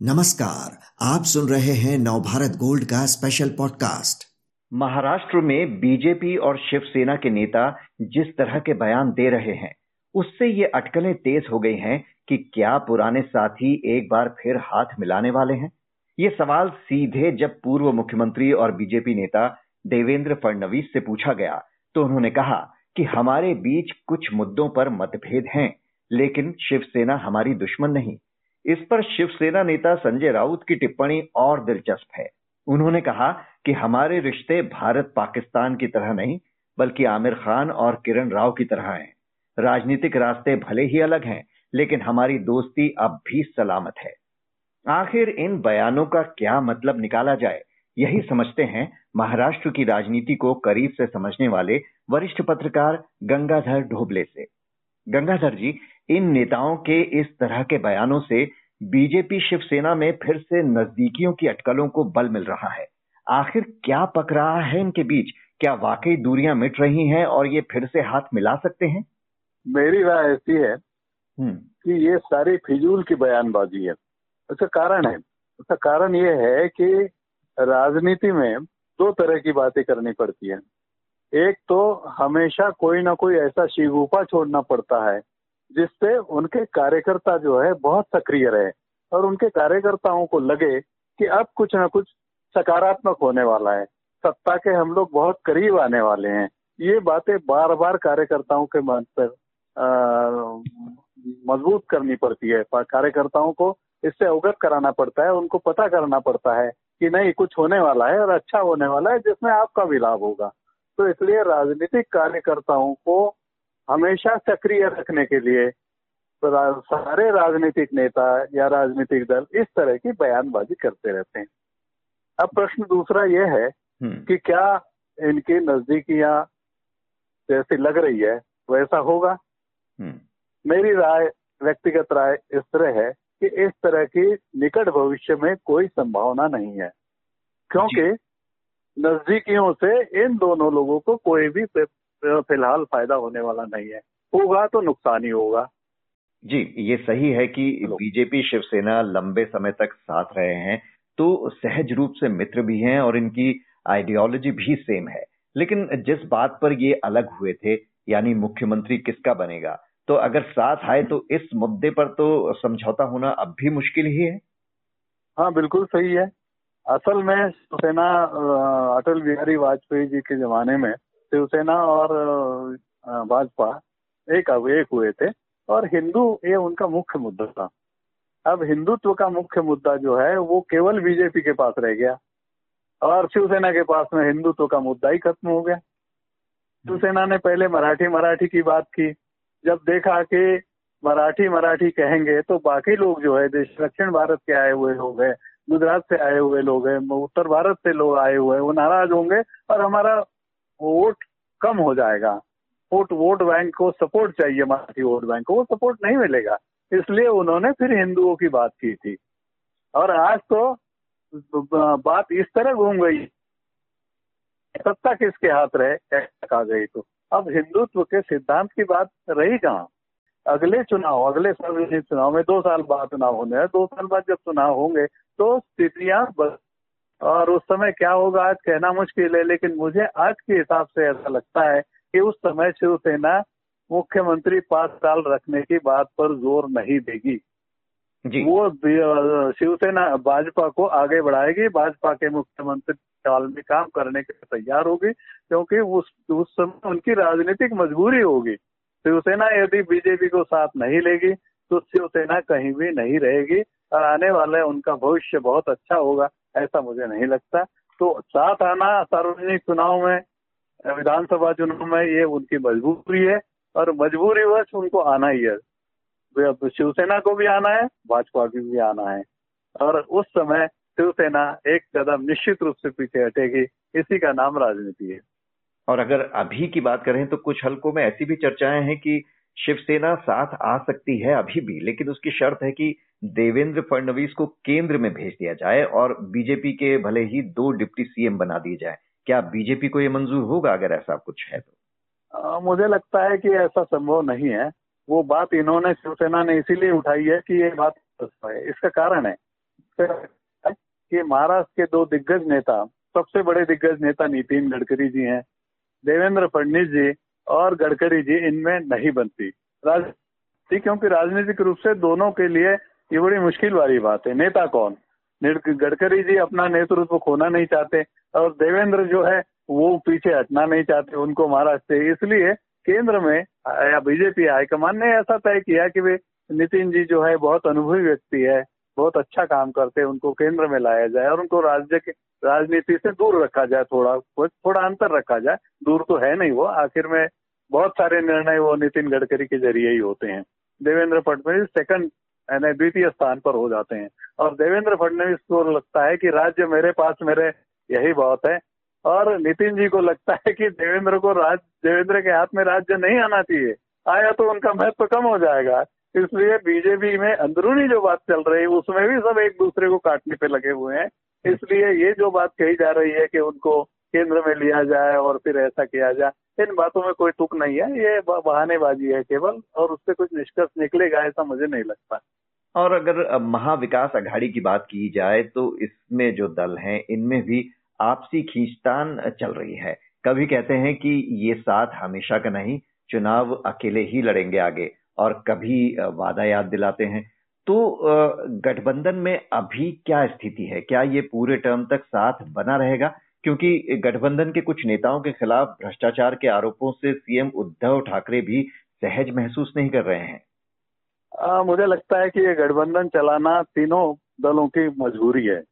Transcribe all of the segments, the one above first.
नमस्कार, आप सुन रहे हैं नवभारत गोल्ड का स्पेशल पॉडकास्ट महाराष्ट्र में बीजेपी और शिवसेना के नेता जिस तरह के बयान दे रहे हैं, उससे ये अटकलें तेज हो गई हैं कि क्या पुराने साथी एक बार फिर हाथ मिलाने वाले हैं? ये सवाल सीधे जब पूर्व मुख्यमंत्री और बीजेपी नेता देवेंद्र फडणवीस से पूछा गया तो उन्होंने कहा कि हमारे बीच कुछ मुद्दों पर मतभेद हैं, लेकिन शिवसेना हमारी दुश्मन नहीं। इस पर शिवसेना नेता संजय राउत की टिप्पणी और दिलचस्प है। उन्होंने कहा कि हमारे रिश्ते भारत पाकिस्तान की तरह नहीं, बल्कि आमिर खान और किरण राव की तरह हैं। राजनीतिक रास्ते भले ही अलग हैं, लेकिन हमारी दोस्ती अब भी सलामत है। आखिर इन बयानों का क्या मतलब निकाला जाए, यही समझते हैं महाराष्ट्र की राजनीति को करीब से समझने वाले वरिष्ठ पत्रकार गंगाधर ढोबले से। गंगाधर जी इन नेताओं के इस तरह के बयानों से बीजेपी शिवसेना में फिर से नजदीकियों की अटकलों को बल मिल रहा है। आखिर क्या पक रहा है इनके बीच? क्या वाकई दूरियाँ मिट रही हैं और ये फिर से हाथ मिला सकते हैं? मेरी राय ऐसी है हम्म, कि ये सारी फिजूल की बयानबाजी है। उसका कारण है। उसका कारण ये है कि राजनीति में दो तरह की बातें करनी पड़ती है। एक तो हमेशा कोई ना कोई ऐसा शिगुफा छोड़ना पड़ता है जिससे उनके कार्यकर्ता जो है बहुत सक्रिय रहे और उनके कार्यकर्ताओं को लगे कि अब कुछ ना कुछ सकारात्मक होने वाला है। सत्ता के हम लोग बहुत करीब आने वाले हैं। ये बातें बार बार कार्यकर्ताओं के मन पर मज़बूत करनी पड़ती है। कार्यकर्ताओं को इससे अवगत कराना पड़ता है, उनको पता करना पड़ता है कि नहीं, कुछ होने वाला है और अच्छा होने वाला है, जिसमें आपका भी लाभ होगा। तो इसलिए राजनीतिक कार्यकर्ताओं को हमेशा सक्रिय रखने के लिए सारे राजनीतिक नेता या राजनीतिक दल इस तरह की बयानबाजी करते रहते हैं। अब प्रश्न दूसरा यह है हम्म, कि क्या इनकी नजदीकियाँ जैसी लग रही है वैसा होगा? हम्म, मेरी राय व्यक्तिगत राय इस तरह है कि इस तरह की निकट भविष्य में कोई संभावना नहीं है। क्योंकि नजदीकियों से इन दोनों लोगों को कोई भी फ़िलहाल फ़ायदा होने वाला नहीं है। होगा तो नुकसान ही होगा। जी ये सही है कि बीजेपी शिवसेना लंबे समय तक साथ रहे हैं तो सहज रूप से मित्र भी हैं और इनकी आइडियोलॉजी भी सेम है। लेकिन जिस बात पर ये अलग हुए थे यानी मुख्यमंत्री किसका बनेगा तो अगर साथ आए तो इस मुद्दे पर तो समझौता होना अब भी मुश्किल ही है। हाँ बिल्कुल सही है। असल में शिवसेना अटल बिहारी वाजपेयी जी के जमाने में शिवसेना और भाजपा एक एक हुए थे और हिंदू ये उनका मुख्य मुद्दा था। अब हिंदुत्व का मुख्य मुद्दा जो है वो केवल बीजेपी के पास रह गया और शिवसेना के पास में हिंदुत्व का मुद्दा ही खत्म हो गया। शिवसेना ने पहले मराठी मराठी की बात की। जब देखा कि मराठी मराठी कहेंगे तो बाकी लोग जो है, देश, दक्षिण भारत के आए हुए लोग हैं, गुजरात से आए हुए लोग हैं, उत्तर भारत से लोग आए हुए हैं, वो नाराज़ होंगे और हमारा वोट कम हो जाएगा। वोट वोट बैंक को सपोर्ट चाहिए मराठी वोट बैंक को, वो सपोर्ट नहीं मिलेगा। इसलिए उन्होंने फिर हिंदुओं की बात की थी। और आज तो बात इस तरह घूम गई। सत्ता किसके हाथ रहे आ गई तो। अब हिंदुत्व के सिद्धांत की बात रही कहाँ? अगले चुनाव, अगले सार्वजनिक चुनाव में दो साल बाद चुनाव होने हैं। दो साल बाद जब चुनाव होंगे तो स्थितियाँ बद- और उस समय क्या होगा आज कहना मुश्किल है लेकिन मुझे आज के हिसाब से ऐसा लगता है कि उस समय शिवसेना मुख्यमंत्री पाँच साल रखने की बात पर ज़ोर नहीं देगी। जी। वो शिवसेना भाजपा को आगे बढ़ाएगी भाजपा के मुख्यमंत्री काल में काम करने के तैयार होगी क्योंकि उस उस समय उनकी राजनीतिक मजबूरी होगी। शिवसेना यदि बीजेपी को साथ नहीं लेगी तो शिवसेना कहीं भी नहीं रहेगी और आने वाले उनका भविष्य बहुत अच्छा होगा। ऐसा मुझे नहीं लगता। तो साथ आना सार्वजनिक चुनाव में, विधानसभा चुनाव में ये उनकी मजबूरी है और मजबूरीवश उनको आना ही है। अब शिवसेना को भी आना है, भाजपा को भी आना है। और उस समय शिवसेना एक कदम निश्चित रूप से पीछे हटेगी, इसी का नाम राजनीति है। और अगर अभी की बात करें तो कुछ हलकों में ऐसी भी चर्चाएँ हैं कि शिवसेना साथ आ सकती है अभी भी, लेकिन उसकी शर्त है कि देवेंद्र फडणवीस को केंद्र में भेज दिया जाए और बीजेपी के भले ही दो डिप्टी सीएम बना दिए जाए। क्या बीजेपी को ये मंजूर होगा अगर ऐसा कुछ है तो? अ, मुझे लगता है कि ऐसा संभव नहीं है। वो बात इन्होंने शिवसेना ने इसीलिए उठाई है कि ये बात है इसका कारण है। कि महाराष्ट्र के दो दिग्गज नेता सबसे बड़े दिग्गज नेता नितिन गडकरी जी हैं देवेंद्र फडणवीस जी और गडकरी जी इनमें नहीं बनती। राजनीति क्योंकि राजनीतिक रूप से दोनों के लिए ये बड़ी मुश्किल वाली बात है। नेता कौन? गडकरी जी अपना नेतृत्व खोना नहीं चाहते और देवेंद्र जो है, वो पीछे हटना नहीं चाहते, उनको महाराष्ट्र से इसलिए केंद्र में, या बीजेपी हाईकमान ने ऐसा तय किया कि वे नितिन जी जो है, बहुत अनुभवी व्यक्ति है, बहुत अच्छा काम करते हैं, उनको केंद्र में लाया जाए और उनको राज्य के, राजनीति से दूर रखा जाए थोड़ा थोड़ा अंतर रखा जाए। दूर तो है नहीं वो। आखिर में बहुत सारे निर्णय वो नितिन गडकरी के ज़रिए ही होते हैं। देवेंद्र फडणवीस सेकंड द्वितीय स्थान पर हो जाते हैं। और देवेंद्र फडणवीस को लगता है कि राज्य मेरे पास मेरे, यही बहुत है। और नितिन जी को लगता है कि देवेंद्र को राज, देवेंद्र के हाथ में राज्य नहीं आना चाहिए। आया तो उनका महत्व कम हो जाएगा। इसलिए बीजेपी में अंदरूनी जो बात चल रही है, उसमें भी सब एक दूसरे को काटने पे लगे हुए हैं। इसलिए ये जो बात कही जा रही है कि उनको केंद्र में लिया जाए और फिर ऐसा किया जाए इन बातों में कोई तुक नहीं है। ये बहानेबाजी है केवल, और उससे कुछ निष्कर्ष निकलेगा ऐसा मुझे नहीं लगता। और अगर महाविकास अघाड़ी की बात की जाए तो इसमें जो दल हैं, इनमें भी आपसी खींचतान चल रही है। कभी कहते हैं कि ये साथ हमेशा का नहीं, चुनाव अकेले ही लड़ेंगे आगे, और कभी वादा याद दिलाते हैं। तो गठबंधन में अभी क्या स्थिति है? क्या ये पूरे टर्म तक साथ बना रहेगा? क्योंकि गठबंधन के कुछ नेताओं के खिलाफ भ्रष्टाचार के आरोपों से सीएम उद्धव ठाकरे भी सहज महसूस नहीं कर रहे हैं। आ, मुझे लगता है कि ये गठबंधन चलाना तीनों दलों की मजबूरी है।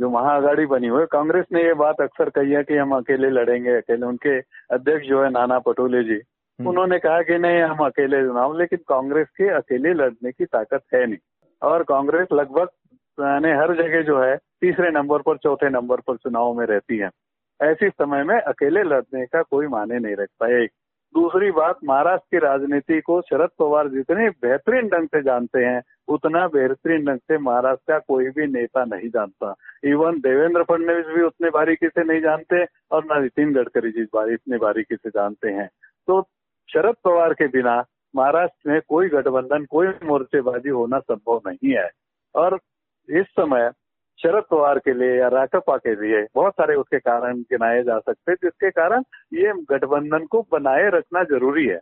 जो महाअघाड़ी बनी हुई है। कांग्रेस ने ये बात अक्सर कही है कि हम अकेले लड़ेंगे अकेले उनके अध्यक्ष जो है नाना पटोले जी हम्म। उन्होंने कहा कि नहीं हम अकेले चुनाव लेकिन कांग्रेस के अकेले लड़ने की ताकत है नहीं। और कांग्रेस लगभग यानी हर जगह जो है, तीसरे नंबर पर, चौथे नंबर पर चुनाव में रहती है। ऐसी समय में अकेले लड़ने का कोई माने नहीं रखता एक दूसरी बात, महाराष्ट्र की राजनीति को शरद पवार जितने बेहतरीन ढंग से जानते हैं, उतना बेहतरीन ढंग से महाराष्ट्र का कोई भी नेता नहीं जानता। इवन देवेंद्र फडणवीस भी उतने बारीकी से नहीं जानते और न नितिन गडकरी जी बारी, इतने बारीकी से जानते हैं। तो शरद पवार के बिना महाराष्ट्र में कोई गठबंधन, कोई मोर्चेबाजी होना संभव नहीं है। और इस समय शरद पवार के लिए या राकपा के लिए बहुत सारे उसके कारण गिनाए जा सकते हैं, जिसके कारण ये गठबंधन को बनाए रखना ज़रूरी है।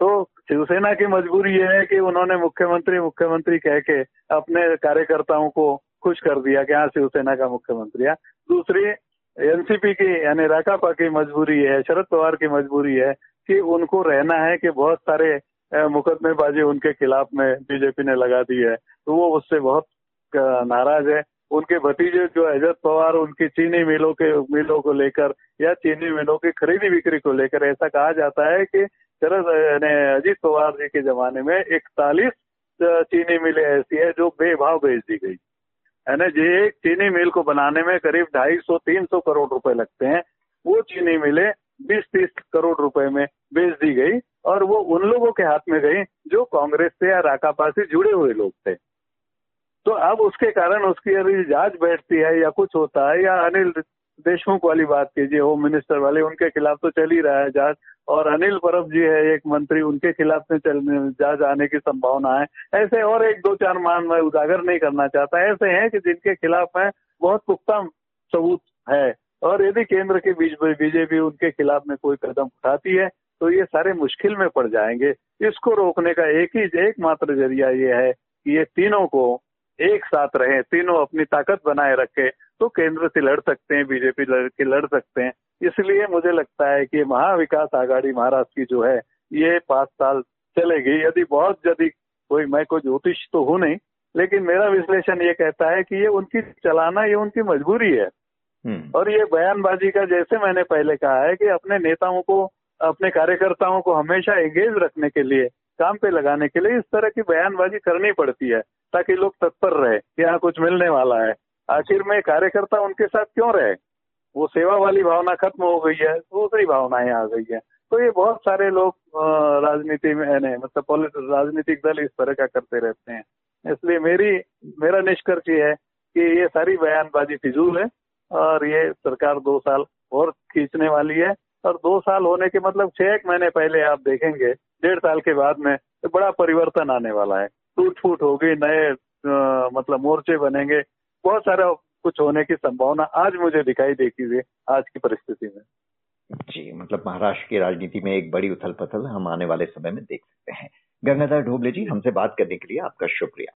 तो शिवसेना की मजबूरी ये है कि उन्होंने मुख्यमंत्री मुख्यमंत्री कह के अपने कार्यकर्ताओं को खुश कर दिया कि हाँ शिवसेना का मुख्यमंत्री है। दूसरी, एनसीपी की, यानी राकापा की मजबूरी है, शरद पवार की मजबूरी है कि उनको रहना है कि बहुत सारे मुकदमेबाजी उनके खिलाफ में बीजेपी ने लगा दी है। तो वो उससे बहुत नाराज़ है। उनके भतीजे जो अजत पवार, उनकी चीनी मिलों के, मिलों को लेकर या चीनी मिलों की खरीदी बिक्री को लेकर ऐसा कहा जाता है कि शरद अजीत पवार जी के जमाने में इकतालीस चीनी मिलें ऐसी है जो बेभाव बेच दी गई। है ना जी, एक चीनी मिल को बनाने में करीब ढाई सौ, तीन सौ करोड़ रुपए लगते हैं। वो चीनी मिलें बीस, तीस करोड़ रुपए में बेच दी गई और वो उन लोगों के हाथ में गई जो कांग्रेस से या राकापा से जुड़े हुए लोग थे। तो अब उसके कारण उसकी यदि जाँच बैठती है या कुछ होता है, या अनिल देशमुख वाली बात कीजिए, होम मिनिस्टर वाले, उनके खिलाफ तो चल ही रहा है जाँच। और अनिल परब जी है एक मंत्री, उनके खिलाफ में चल, जाँच आने की संभावना है। ऐसे और एक दो चार मान मैं उजागर नहीं करना चाहता। ऐसे हैं कि जिनके खिलाफ है, बहुत पुख्ता सबूत है। और यदि केंद्र के बीच बीजेपी उनके खिलाफ में कोई कदम उठाती है तो ये सारे मुश्किल में पड़ जाएँगे। इसको रोकने का एक ही एकमात्र ज़रिया ये है कि ये तीनों को एक साथ रहे तीनों अपनी ताकत बनाए रखे तो केंद्र से लड़ सकते हैं बीजेपी लड़ के लड़ सकते हैं। इसलिए मुझे लगता है कि महाविकास आघाड़ी महाराष्ट्र की जो है ये पाँच साल चलेगी। यदि बहुत यदि कोई मैं कोई ज्योतिष तो हूँ नहीं लेकिन मेरा विश्लेषण ये कहता है कि ये उनकी चलाना ये उनकी मजबूरी है। हम्म। और ये बयानबाजी का जैसे मैंने पहले कहा है कि अपने नेताओं को अपने कार्यकर्ताओं को हमेशा एंगेज रखने के लिए काम पे लगाने के लिए इस तरह की बयानबाजी करनी पड़ती है। ताकि लोग तत्पर रहे यहाँ कुछ मिलने वाला है। आखिर में कार्यकर्ता उनके साथ क्यों रहे? वो सेवा वाली भावना खत्म हो गई है दूसरी भावनाएँ आ गई है। तो ये बहुत सारे लोग राजनीति में मतलब राजनीतिक दल इस तरह का करते रहते हैं। इसलिए मेरी, मेरा निष्कर्ष ये है कि ये सारी बयानबाजी फिजूल है, और ये सरकार दो साल और खींचने वाली है। और दो साल होने के मतलब छह एक महीने पहले आप देखेंगे, डेढ़ साल के बाद में तो बड़ा परिवर्तन आने वाला है। टूट फूट होगी नए मतलब मोर्चे बनेंगे, बहुत सारा कुछ होने की संभावना आज मुझे दिखाई देती है आज की परिस्थिति में। जी मतलब महाराष्ट्र की राजनीति में एक बड़ी उथल पथल हम आने वाले समय में देख सकते हैं। गंगाधर ढोबले जी, हमसे बात करने के लिए आपका शुक्रिया।